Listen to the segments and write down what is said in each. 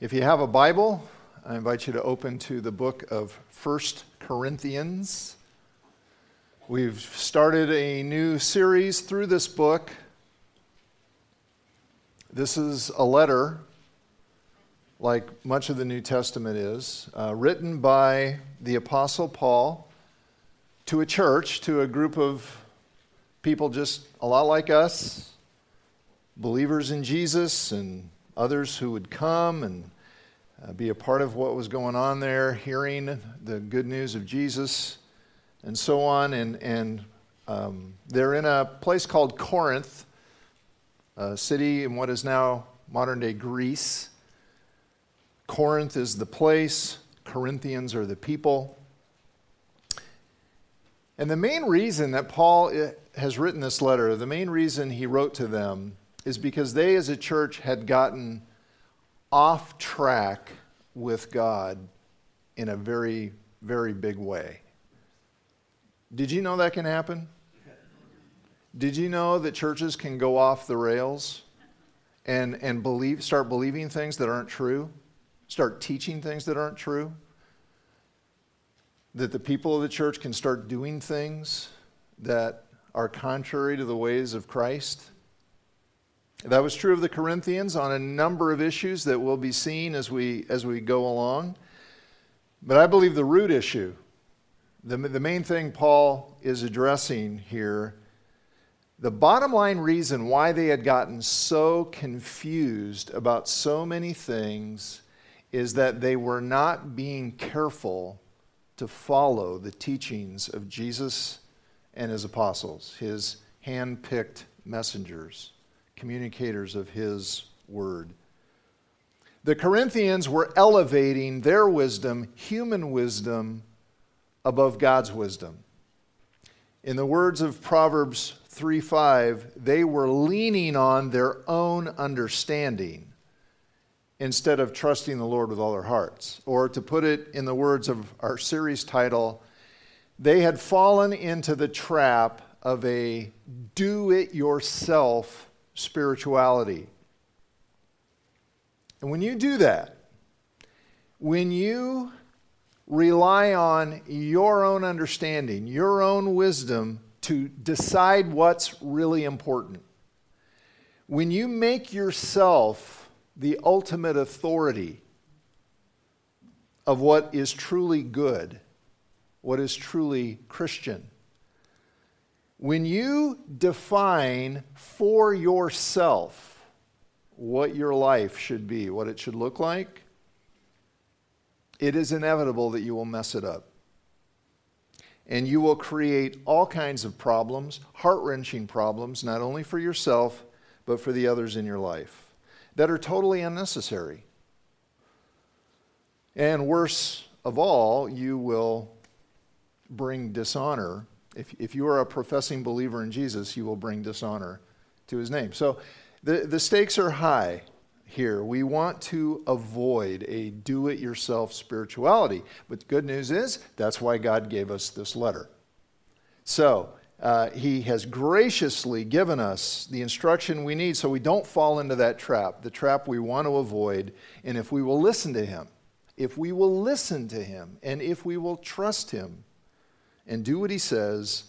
If you have a Bible, I invite you to open to the book of First Corinthians. We've started a new series through this book. This is a letter, like much of the New Testament is, uh, written by the Apostle Paul to a church, to a group of people just a lot like us, believers in Jesus, and others who would come and uh, be a part of what was going on there, hearing the good news of Jesus, and so on. And, and um, they're in a place called Corinth, a city in what is now modern day Greece. Corinth is the place, Corinthians are the people. And the main reason that Paul eh, has written this letter, the main reason he wrote to them, is because they as a church had gotten off track with God in a very, very big way. Did you know that can happen? Did you know that churches can go off the rails and, and believe, start believing things that aren't true? Start teaching things that aren't true? that the people of the church can start doing things that are contrary to the ways of Christ. That was true of the Corinthians on a number of issues that will be seen as we, as we go along. But I believe the root issue, the, the main thing Paul is addressing here, the bottom line reason why they had gotten so confused about so many things is that they were not being careful to follow the teachings of Jesus and his apostles, his hand picked messengers, communicators of his word. The Corinthians were elevating their wisdom, human wisdom, above God's wisdom. In the words of Proverbs 3 5, they were leaning on their own understanding instead of trusting the Lord with all their hearts. Or to put it in the words of our series title, they had fallen into the trap of a do it yourself spirituality. And when you do that, when you rely on your own understanding, your own wisdom to decide what's really important, when you make yourself the ultimate authority of what is truly good, what is truly Christian. When you define for yourself what your life should be, what it should look like, it is inevitable that you will mess it up. And you will create all kinds of problems, heart wrenching problems, not only for yourself, but for the others in your life that are totally unnecessary. And worse of all, you will bring dishonor. If, if you are a professing believer in Jesus, you will bring dishonor to his name. So the, the stakes are high here. We want to avoid a do it yourself spirituality. But the good news is that's why God gave us this letter. So uh, he has graciously given us the instruction we need so we don't fall into that trap, the trap we want to avoid. And if we will listen to him, if we will listen to him, and if we will trust him and do what he says,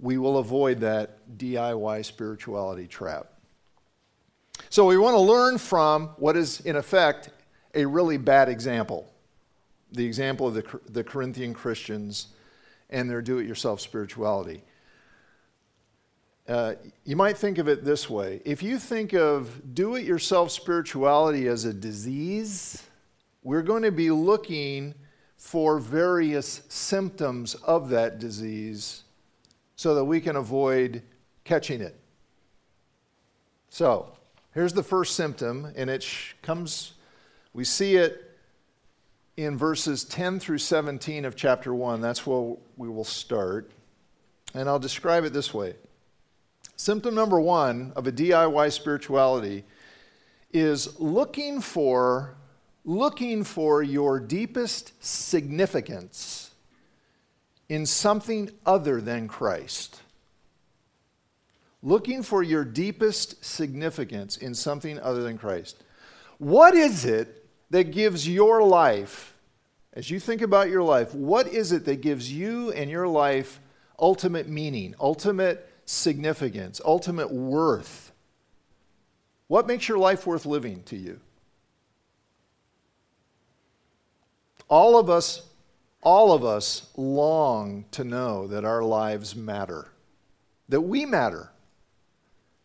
we will avoid that DIY spirituality trap. So we want to learn from what is, in effect, a really bad example the example of the, the Corinthian Christians and their do it yourself spirituality. Uh, you might think of it this way if you think of do it yourself spirituality as a disease, we're going to be looking for various symptoms of that disease so that we can avoid catching it. So, here's the first symptom, and it comes, we see it in verses 10 through 17 of chapter 1. That's where we will start. And I'll describe it this way Symptom number one of a DIY spirituality is looking for looking for your deepest significance in something other than Christ. Looking for your deepest significance in something other than Christ. What is it that gives your life, as you think about your life, what is it that gives you and your life ultimate meaning, ultimate significance, ultimate worth? What makes your life worth living to you? All of us, all of us long to know that our lives matter, that we matter,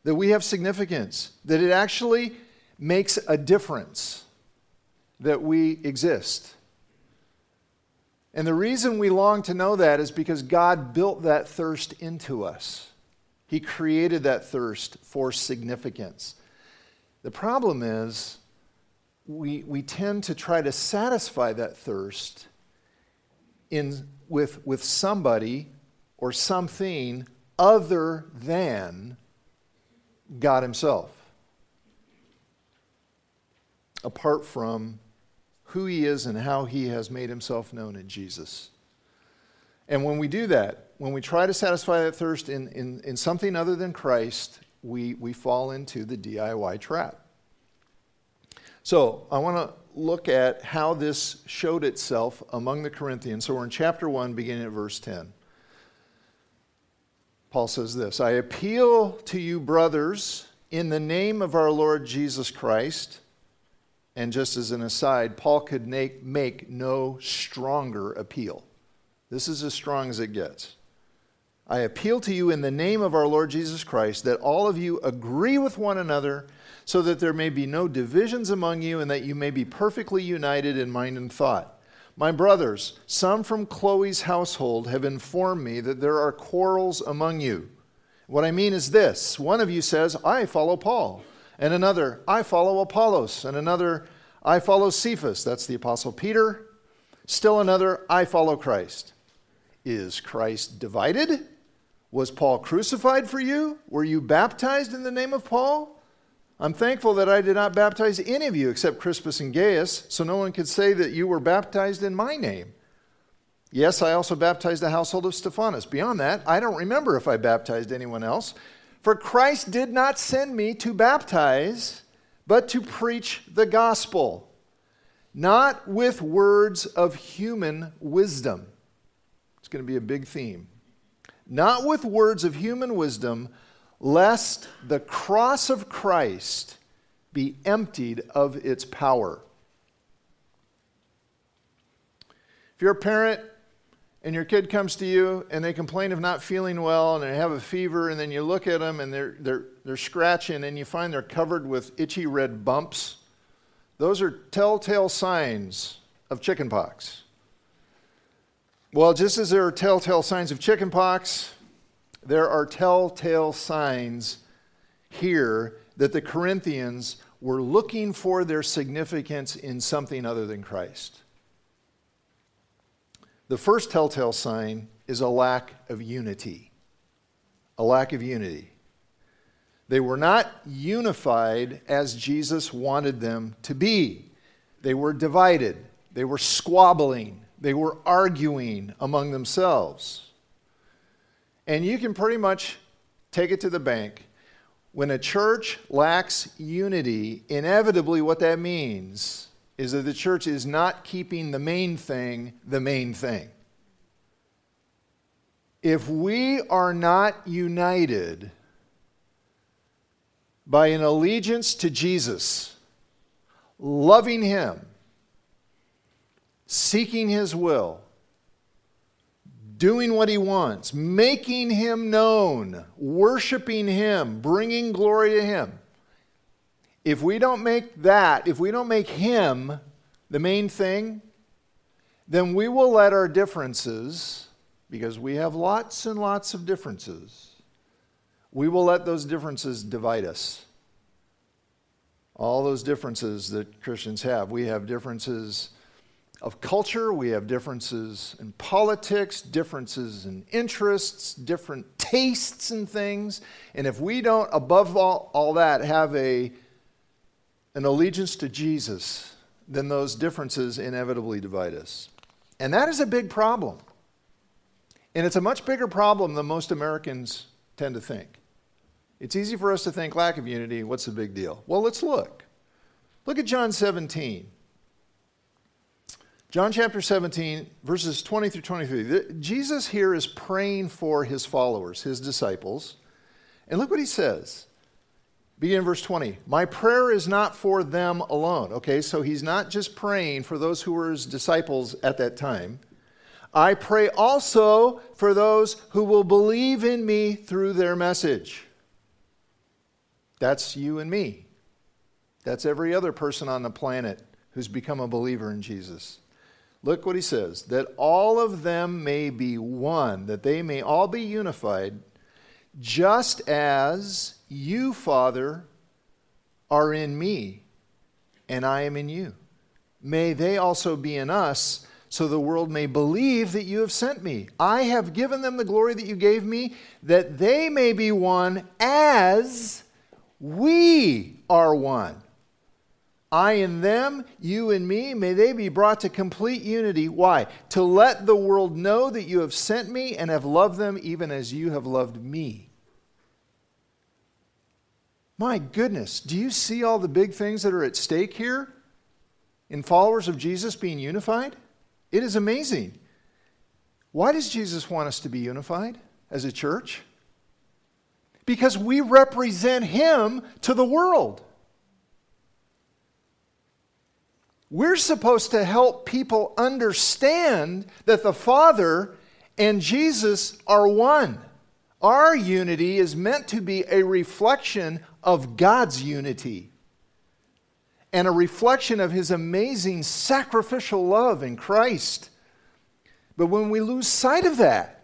that we have significance, that it actually makes a difference that we exist. And the reason we long to know that is because God built that thirst into us. He created that thirst for significance. The problem is, we, we tend to try to satisfy that thirst in, with, with somebody or something other than God Himself, apart from who He is and how He has made Himself known in Jesus. And when we do that, when we try to satisfy that thirst in, in, in something other than Christ, we, we fall into the DIY trap. So I want to look at how this showed itself among the Corinthians. So we're in chapter 1, beginning at verse 10. Paul says this I appeal to you, brothers, in the name of our Lord Jesus Christ. And just as an aside, Paul could make, make no stronger appeal. This is as strong as it gets. I appeal to you in the name of our Lord Jesus Christ that all of you agree with one another so that there may be no divisions among you and that you may be perfectly united in mind and thought. My brothers, some from Chloe's household have informed me that there are quarrels among you. What I mean is this one of you says, I follow Paul, and another, I follow Apollos, and another, I follow Cephas. That's the Apostle Peter. Still another, I follow Christ. Is Christ divided? Was Paul crucified for you? Were you baptized in the name of Paul? I'm thankful that I did not baptize any of you except Crispus and Gaius, so no one could say that you were baptized in my name. Yes, I also baptized the household of Stephanas. Beyond that, I don't remember if I baptized anyone else. For Christ did not send me to baptize, but to preach the gospel, not with words of human wisdom. It's going to be a big theme not with words of human wisdom, lest the cross of Christ be emptied of its power. If you're a parent and your kid comes to you and they complain of not feeling well and they have a fever, and then you look at them and they're, they're, they're scratching and you find they're covered with itchy red bumps, those are telltale signs of chickenpox. Well, just as there are telltale signs of chickenpox, there are telltale signs here that the Corinthians were looking for their significance in something other than Christ. The first telltale sign is a lack of unity. A lack of unity. They were not unified as Jesus wanted them to be. They were divided. They were squabbling. They were arguing among themselves. And you can pretty much take it to the bank. When a church lacks unity, inevitably what that means is that the church is not keeping the main thing the main thing. If we are not united by an allegiance to Jesus, loving Him, seeking His will, doing what He wants, making Him known, worshiping Him, bringing glory to Him. If we don't make that, if we don't make Him the main thing, then we will let our differences, because we have lots and lots of differences, we will let those differences divide us. All those differences that Christians have. We have differences of culture, we have differences in politics, differences in interests, different tastes and things. And if we don't, above all, all that, have a, an allegiance to Jesus, then those differences inevitably divide us. And that is a big problem. And it's a much bigger problem than most Americans tend to think. It's easy for us to think lack of unity, what's the big deal? Well, let's look. Look at John 17. John chapter 17, verses 20 through 23. Jesus here is praying for his followers, his disciples. And look what he says. Begin in verse 20. My prayer is not for them alone. Okay, so he's not just praying for those who were his disciples at that time. I pray also for those who will believe in me through their message. That's you and me. That's every other person on the planet who's become a believer in Jesus. Look what he says that all of them may be one, that they may all be unified, just as you, Father, are in me, and I am in you. May they also be in us, so the world may believe that you have sent me. I have given them the glory that you gave me, that they may be one as we are one. I in them, you in me, may they be brought to complete unity. Why? To let the world know that you have sent me and have loved them even as you have loved me. My goodness, do you see all the big things that are at stake here in followers of Jesus being unified? It is amazing. Why does Jesus want us to be unified as a church? Because we represent Him to the world. We're supposed to help people understand that the Father and Jesus are one. Our unity is meant to be a reflection of God's unity and a reflection of His amazing sacrificial love in Christ. But when we lose sight of that,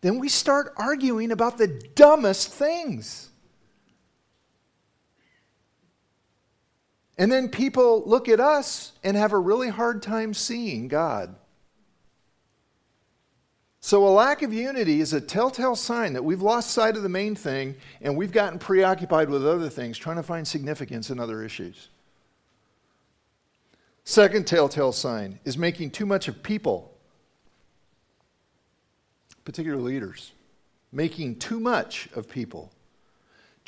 then we start arguing about the dumbest things. And then people look at us and have a really hard time seeing God. So, a lack of unity is a telltale sign that we've lost sight of the main thing and we've gotten preoccupied with other things, trying to find significance in other issues. Second telltale sign is making too much of people, particular leaders, making too much of people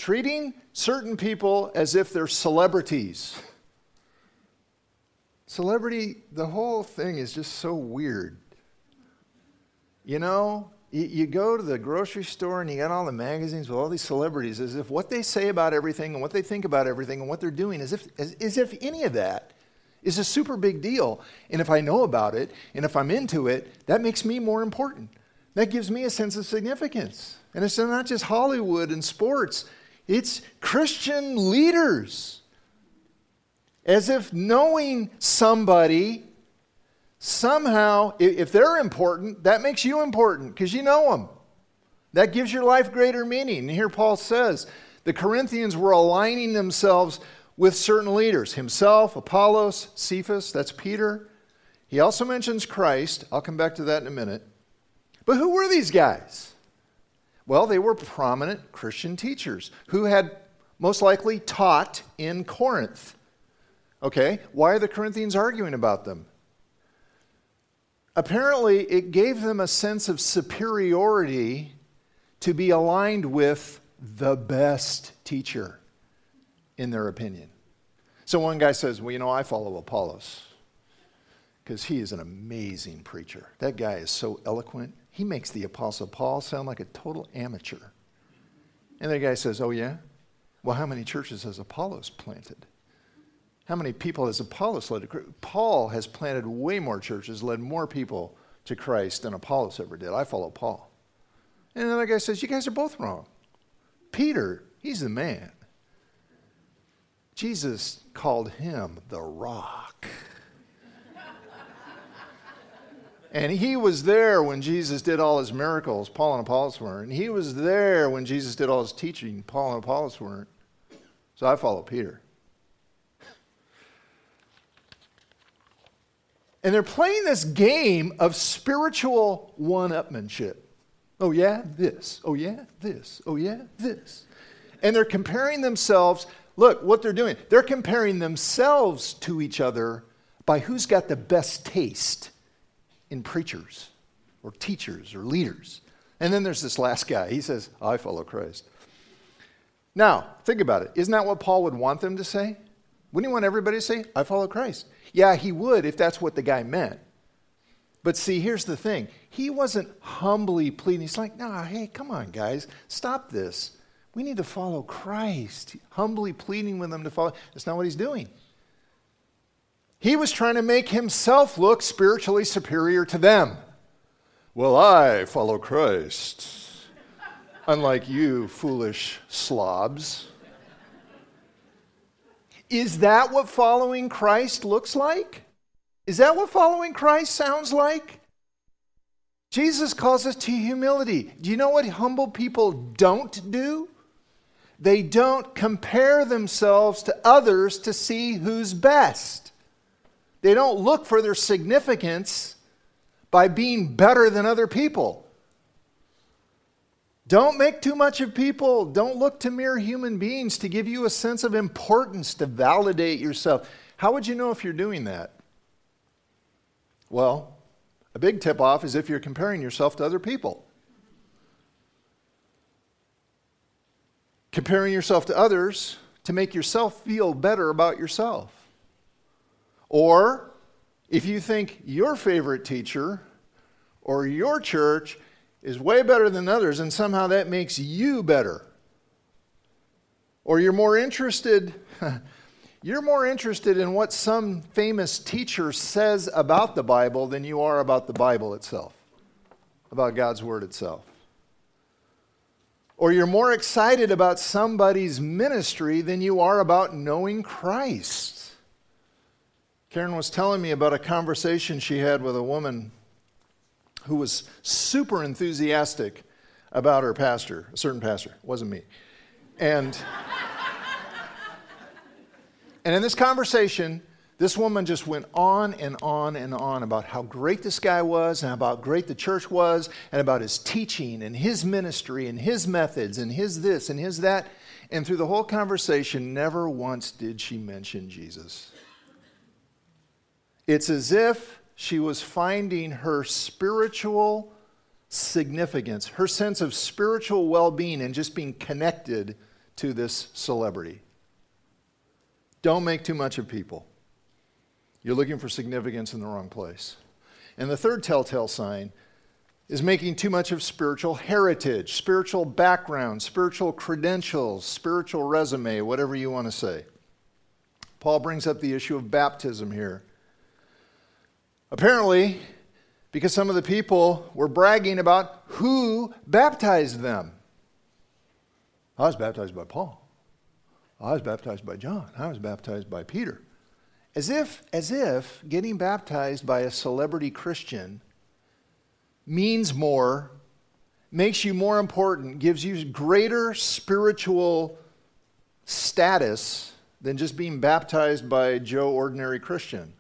treating certain people as if they're celebrities. Celebrity, the whole thing is just so weird. You know, you, go to the grocery store and you got all the magazines with all these celebrities as if what they say about everything and what they think about everything and what they're doing, as if, as, as if any of that is a super big deal. And if I know about it and if I'm into it, that makes me more important. That gives me a sense of significance. And it's not just Hollywood and sports. It's Christian leaders. As if knowing somebody somehow, if they're important, that makes you important because you know them. That gives your life greater meaning. And here Paul says the Corinthians were aligning themselves with certain leaders himself, Apollos, Cephas, that's Peter. He also mentions Christ. I'll come back to that in a minute. But who were these guys? Well, they were prominent Christian teachers who had most likely taught in Corinth. Okay, why are the Corinthians arguing about them? Apparently, it gave them a sense of superiority to be aligned with the best teacher, in their opinion. So one guy says, Well, you know, I follow Apollos because he is an amazing preacher. That guy is so eloquent. He makes the Apostle Paul sound like a total amateur. And the guy says, Oh, yeah? Well, how many churches has Apollos planted? How many people has Apollos led to Paul has planted way more churches, led more people to Christ than Apollos ever did. I follow Paul. And another guy says, You guys are both wrong. Peter, he's the man. Jesus called him the rock. And he was there when Jesus did all his miracles. Paul and Apollos weren't. And He was there when Jesus did all his teaching. Paul and Apollos weren't. So I follow Peter. And they're playing this game of spiritual one upmanship. Oh, yeah, this. Oh, yeah, this. Oh, yeah, this. And they're comparing themselves. Look, what they're doing. They're comparing themselves to each other by who's got the best taste in preachers or teachers or leaders. And then there's this last guy. He says, I follow Christ. Now, think about it. Isn't that what Paul would want them to say? Wouldn't he want everybody to say, I follow Christ? Yeah, he would if that's what the guy meant. But see, here's the thing. He wasn't humbly pleading. He's like, nah, hey, come on, guys, stop this. We need to follow Christ. Humbly pleading with them to follow. That's not what he's doing. He was trying to make himself look spiritually superior to them. Well, I follow Christ, unlike you, foolish slobs. Is that what following Christ looks like? Is that what following Christ sounds like? Jesus calls us to humility. Do you know what humble people don't do? They don't compare themselves to others to see who's best. They don't look for their significance by being better than other people. Don't make too much of people. Don't look to mere human beings to give you a sense of importance, to validate yourself. How would you know if you're doing that? Well, a big tip off is if you're comparing yourself to other people. Comparing yourself to others to make yourself feel better about yourself. Or if you think your favorite teacher or your church is way better than others, and somehow that makes you better. Or you're more interested, you're more interested in what some famous teacher says about the Bible than you are about the Bible itself, about God's Word itself. Or you're more excited about somebody's ministry than you are about knowing Christ. Karen was telling me about a conversation she had with a woman who was super enthusiastic about her pastor, a certain pastor, wasn't me. And, and in this conversation, this woman just went on and on and on about how great this guy was and about great the church was and about his teaching and his ministry and his methods and his this and his that. And through the whole conversation, never once did she mention Jesus. It's as if she was finding her spiritual significance, her sense of spiritual well being, and just being connected to this celebrity. Don't make too much of people. You're looking for significance in the wrong place. And the third telltale sign is making too much of spiritual heritage, spiritual background, spiritual credentials, spiritual resume, whatever you want to say. Paul brings up the issue of baptism here. Apparently, because some of the people were bragging about who baptized them. I was baptized by Paul. I was baptized by John. I was baptized by Peter. As if, as if getting baptized by a celebrity Christian means more, makes you more important, gives you greater spiritual status than just being baptized by Joe Ordinary Christian.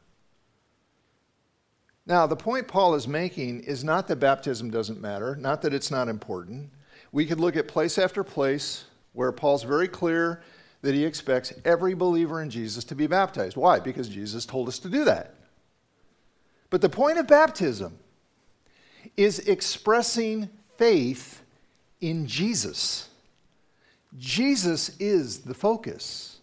Now, the point Paul is making is not that baptism doesn't matter, not that it's not important. We could look at place after place where Paul's very clear that he expects every believer in Jesus to be baptized. Why? Because Jesus told us to do that. But the point of baptism is expressing faith in Jesus. Jesus is the focus.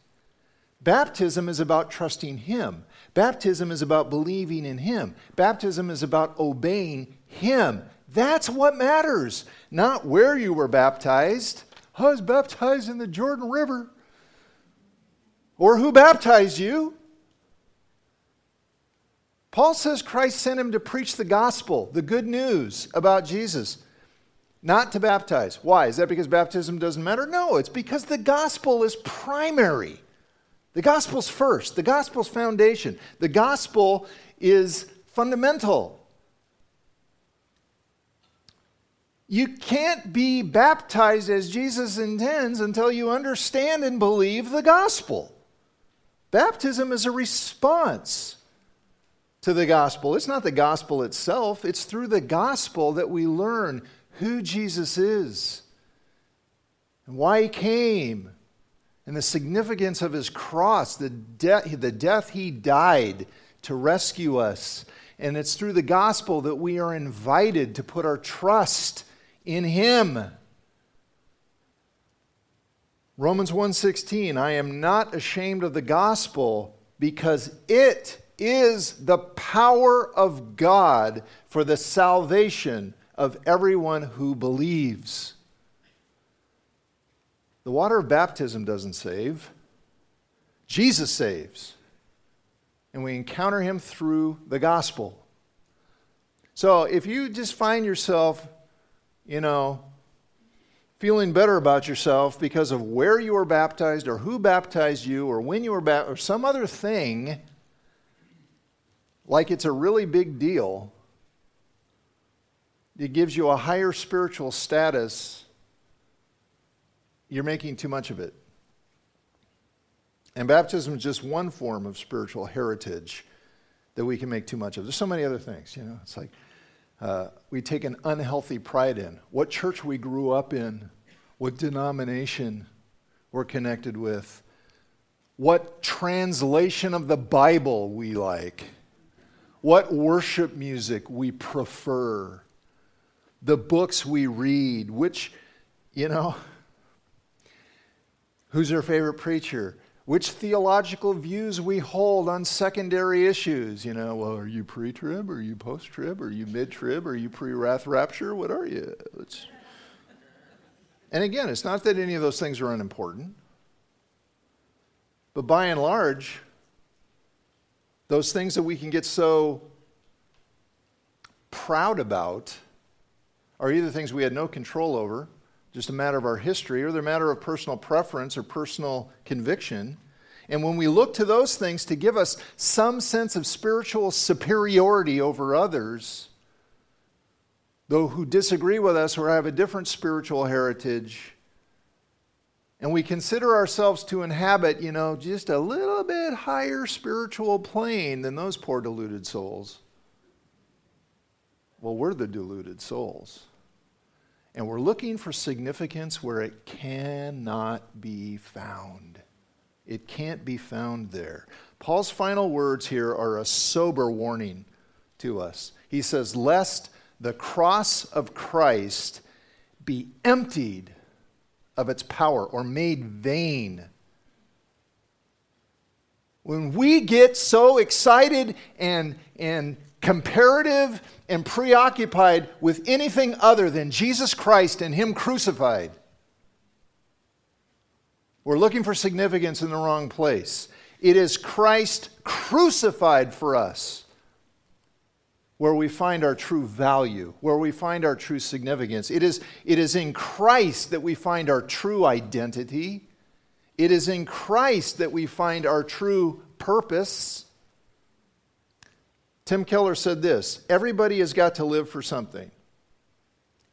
Baptism is about trusting Him. Baptism is about believing in Him. Baptism is about obeying Him. That's what matters, not where you were baptized. I was baptized in the Jordan River. Or who baptized you? Paul says Christ sent him to preach the gospel, the good news about Jesus, not to baptize. Why? Is that because baptism doesn't matter? No, it's because the gospel is primary. The gospel's first, the gospel's foundation. The gospel is fundamental. You can't be baptized as Jesus intends until you understand and believe the gospel. Baptism is a response to the gospel. It's not the gospel itself, it's through the gospel that we learn who Jesus is and why he came and the significance of his cross, the, de- the death he died to rescue us. And it's through the gospel that we are invited to put our trust in him. Romans 1:16 I am not ashamed of the gospel because it is the power of God for the salvation of everyone who believes. The water of baptism doesn't save, Jesus saves. And we encounter him through the gospel. So if you just find yourself, you know, feeling better about yourself because of where you were baptized or who baptized you or when you were baptized or some other thing, like it's a really big deal, it gives you a higher spiritual status, you're making too much of it. And baptism is just one form of spiritual heritage that we can make too much of. There's so many other things, you know. It's like uh, we take an unhealthy pride in what church we grew up in, what denomination we're connected with, what translation of the Bible we like, what worship music we prefer the books we read, which, you know, who's our favorite preacher? Which theological views we hold on secondary issues. You know, well, are you pre trib? Are you post trib? Are you mid trib? Are you pre wrath rapture? What are you? It's... And again, it's not that any of those things are unimportant, but by and large, those things that we can get so proud about are either things we had no control over, just a matter of our history, or they're a matter of personal preference or personal conviction. And when we look to those things to give us some sense of spiritual superiority over others, though who disagree with us or have a different spiritual heritage, and we consider ourselves to inhabit, you know, just a little bit higher spiritual plane than those poor deluded souls. Well, we're the deluded souls. And we're looking for significance where it cannot be found. It can't be found there. Paul's final words here are a sober warning to us. He says, Lest the cross of Christ be emptied of its power or made vain. When we get so excited and, and comparative and preoccupied with anything other than Jesus Christ and Him crucified. We're looking for significance in the wrong place. It is Christ crucified for us where we find our true value, where we find our true significance. It is, it is in Christ that we find our true identity. It is in Christ that we find our true purpose. Tim Keller said this Everybody has got to live for something.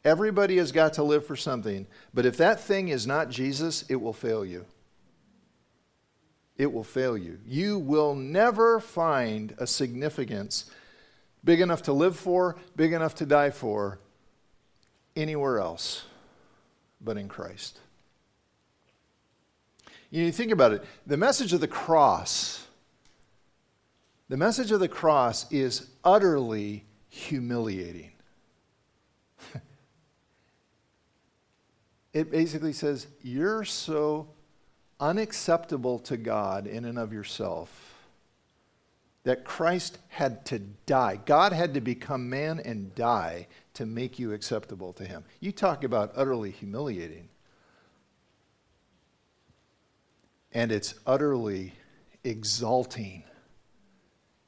Everybody has got to live for something. But if that thing is not Jesus, it will fail you. It will fail you. You will never find a significance big enough to live for, big enough to die for, anywhere else but in Christ. You think about it the message of the cross the message of the cross is utterly humiliating. it basically says, You're so unacceptable to God in and of yourself that Christ had to die. God had to become man and die to make you acceptable to Him. You talk about utterly humiliating. And it's utterly exalting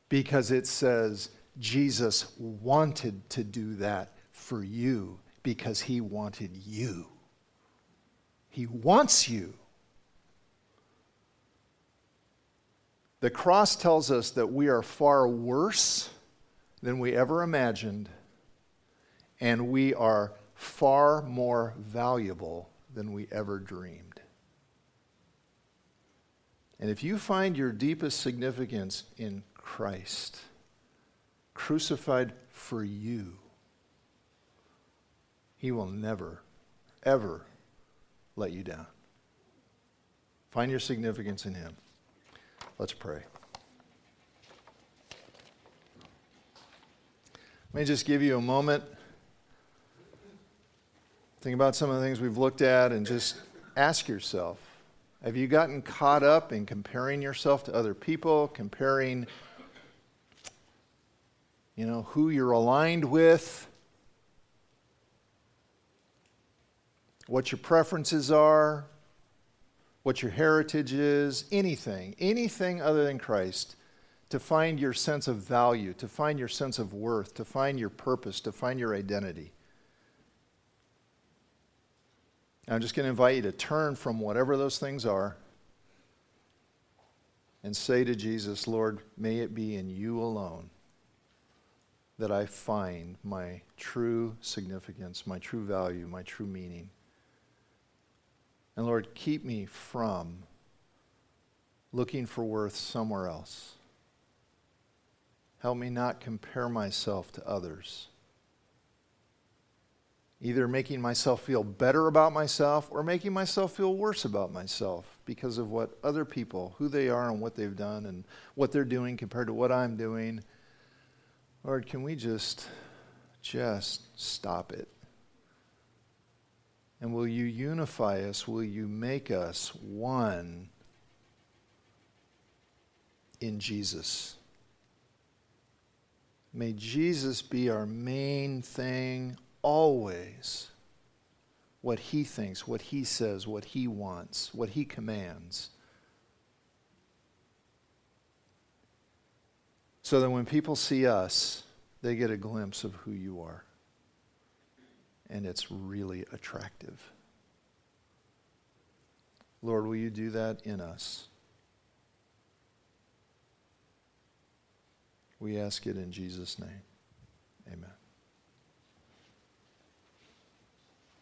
because it says Jesus wanted to do that for you because he wanted you. He wants you. The cross tells us that we are far worse than we ever imagined, and we are far more valuable than we ever dreamed. And if you find your deepest significance in Christ, crucified for you, he will never, ever let you down. Find your significance in him. Let's pray. Let me just give you a moment. Think about some of the things we've looked at and just ask yourself have you gotten caught up in comparing yourself to other people, comparing you know, who you're aligned with, what your preferences are, what your heritage is, anything, anything other than Christ, to find your sense of value, to find your sense of worth, to find your purpose, to find your identity. I'm just going to invite you to turn from whatever those things are and say to Jesus, Lord, may it be in you alone that I find my true significance, my true value, my true meaning. And Lord, keep me from looking for worth somewhere else. Help me not compare myself to others either making myself feel better about myself or making myself feel worse about myself because of what other people, who they are and what they've done and what they're doing compared to what I'm doing. Lord, can we just just stop it? And will you unify us? Will you make us one in Jesus? May Jesus be our main thing always what he thinks, what he says, what he wants, what he commands. So that when people see us, they get a glimpse of who you are. And it's really attractive. Lord, will you do that in us? We ask it in Jesus' name. Amen.